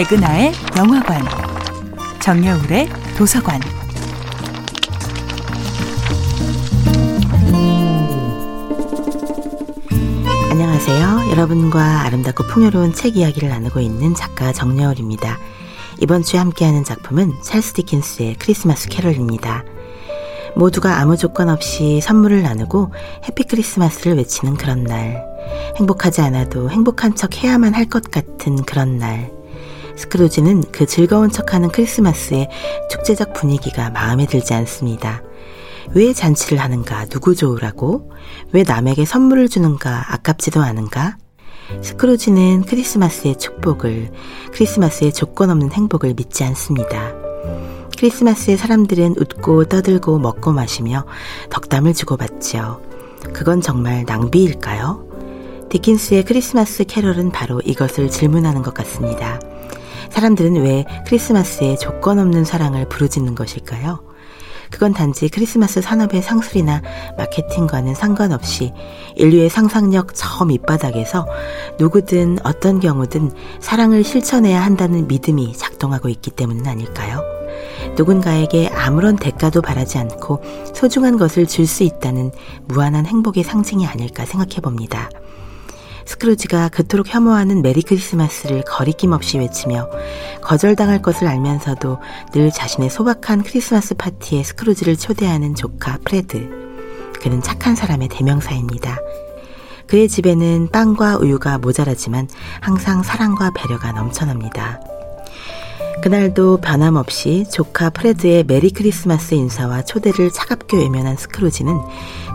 백은하의 영화관, 정여울의 도서관. 안녕하세요. 여러분과 아름답고 풍요로운 책 이야기를 나누고 있는 작가 정여울입니다. 이번 주에 함께하는 작품은 찰스 디킨스의 크리스마스 캐럴입니다. 모두가 아무 조건 없이 선물을 나누고 해피 크리스마스를 외치는 그런 날. 행복하지 않아도 행복한 척 해야만 할 것 같은 그런 날. 스크루지는 그 즐거운 척하는 크리스마스의 축제적 분위기가 마음에 들지 않습니다. 왜 잔치를 하는가? 누구 좋으라고? 왜 남에게 선물을 주는가? 아깝지도 않은가? 스크루지는 크리스마스의 축복을, 크리스마스의 조건 없는 행복을 믿지 않습니다. 크리스마스에 사람들은 웃고 떠들고 먹고 마시며 덕담을 주고받지요. 그건 정말 낭비일까요? 디킨스의 크리스마스 캐럴은 바로 이것을 질문하는 것 같습니다. 사람들은 왜 크리스마스에 조건 없는 사랑을 부르짖는 것일까요? 그건 단지 크리스마스 산업의 상술이나 마케팅과는 상관없이 인류의 상상력 저 밑바닥에서 누구든 어떤 경우든 사랑을 실천해야 한다는 믿음이 작동하고 있기 때문은 아닐까요? 누군가에게 아무런 대가도 바라지 않고 소중한 것을 줄 수 있다는 무한한 행복의 상징이 아닐까 생각해 봅니다. 스크루지가 그토록 혐오하는 Merry Christmas를 거리낌 없이 외치며 거절당할 것을 알면서도 늘 자신의 소박한 크리스마스 파티에 스크루지를 초대하는 조카 프레드. 그는 착한 사람의 대명사입니다. 그의 집에는 빵과 우유가 모자라지만 항상 사랑과 배려가 넘쳐납니다. 그날도 변함없이 조카 프레드의 Merry Christmas 인사와 초대를 차갑게 외면한 스크루지는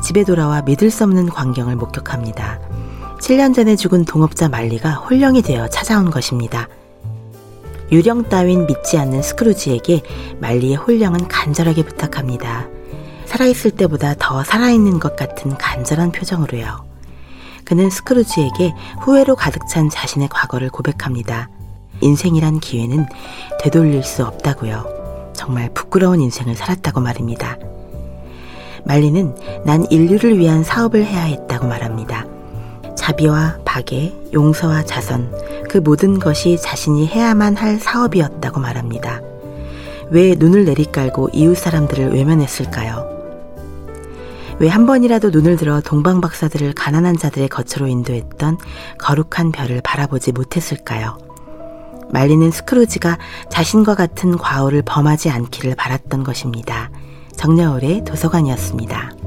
집에 돌아와 믿을 수 없는 광경을 목격합니다. 7년 전에 죽은 동업자 말리가 혼령이 되어 찾아온 것입니다. 유령 따윈 믿지 않는 스크루지에게 말리의 혼령은 간절하게 부탁합니다. 살아있을 때보다 더 살아있는 것 같은 간절한 표정으로요. 그는 스크루지에게 후회로 가득 찬 자신의 과거를 고백합니다. 인생이란 기회는 되돌릴 수 없다고요. 정말 부끄러운 인생을 살았다고 말입니다. 말리는 난 인류를 위한 사업을 해야 했다고 말합니다. 자비와 박애, 용서와 자선, 그 모든 것이 자신이 해야만 할 사업이었다고 말합니다. 왜 눈을 내리깔고 이웃 사람들을 외면했을까요? 왜 한 번이라도 눈을 들어 동방 박사들을 가난한 자들의 거처로 인도했던 거룩한 별을 바라보지 못했을까요? 말리는 스크루지가 자신과 같은 과오를 범하지 않기를 바랐던 것입니다. 정여울의 도서관이었습니다.